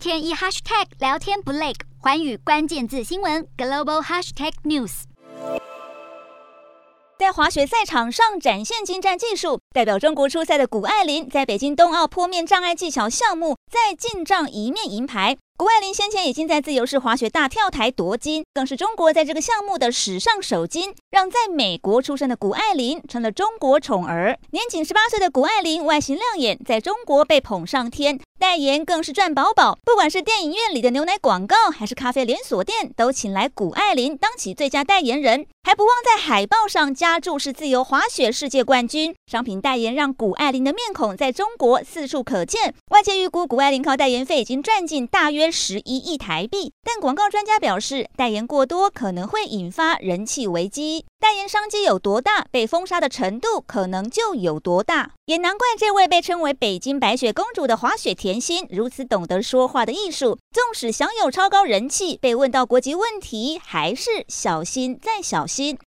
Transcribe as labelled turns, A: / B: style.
A: 天一 hashtag 聊天不累，寰宇关键字新闻 global hashtag news。
B: 在滑雪赛场上展现精湛技术，代表中国出赛的谷爱凌在北京冬奥坡面障碍技巧项目在进账一面银牌。谷爱凌先前已经在自由式滑雪大跳台夺金，更是中国在这个项目的史上首金，让在美国出生的谷爱凌成了中国宠儿。年仅十八岁的谷爱凌外形亮眼，在中国被捧上天。代言更是赚饱饱，不管是电影院里的牛奶广告，还是咖啡连锁店，都请来谷爱凌当起最佳代言人，还不忘在海报上加注是自由滑雪世界冠军。商品代言让谷爱凌的面孔在中国四处可见。外界预估谷爱凌靠代言费已经赚进大约十一亿台币，但广告专家表示，代言过多可能会引发人气危机。代言商机有多大，被封杀的程度可能就有多大。也难怪这位被称为“北京白雪公主”的滑雪甜心如此懂得说话的艺术，纵使享有超高人气，被问到国籍问题，还是小心再小心心。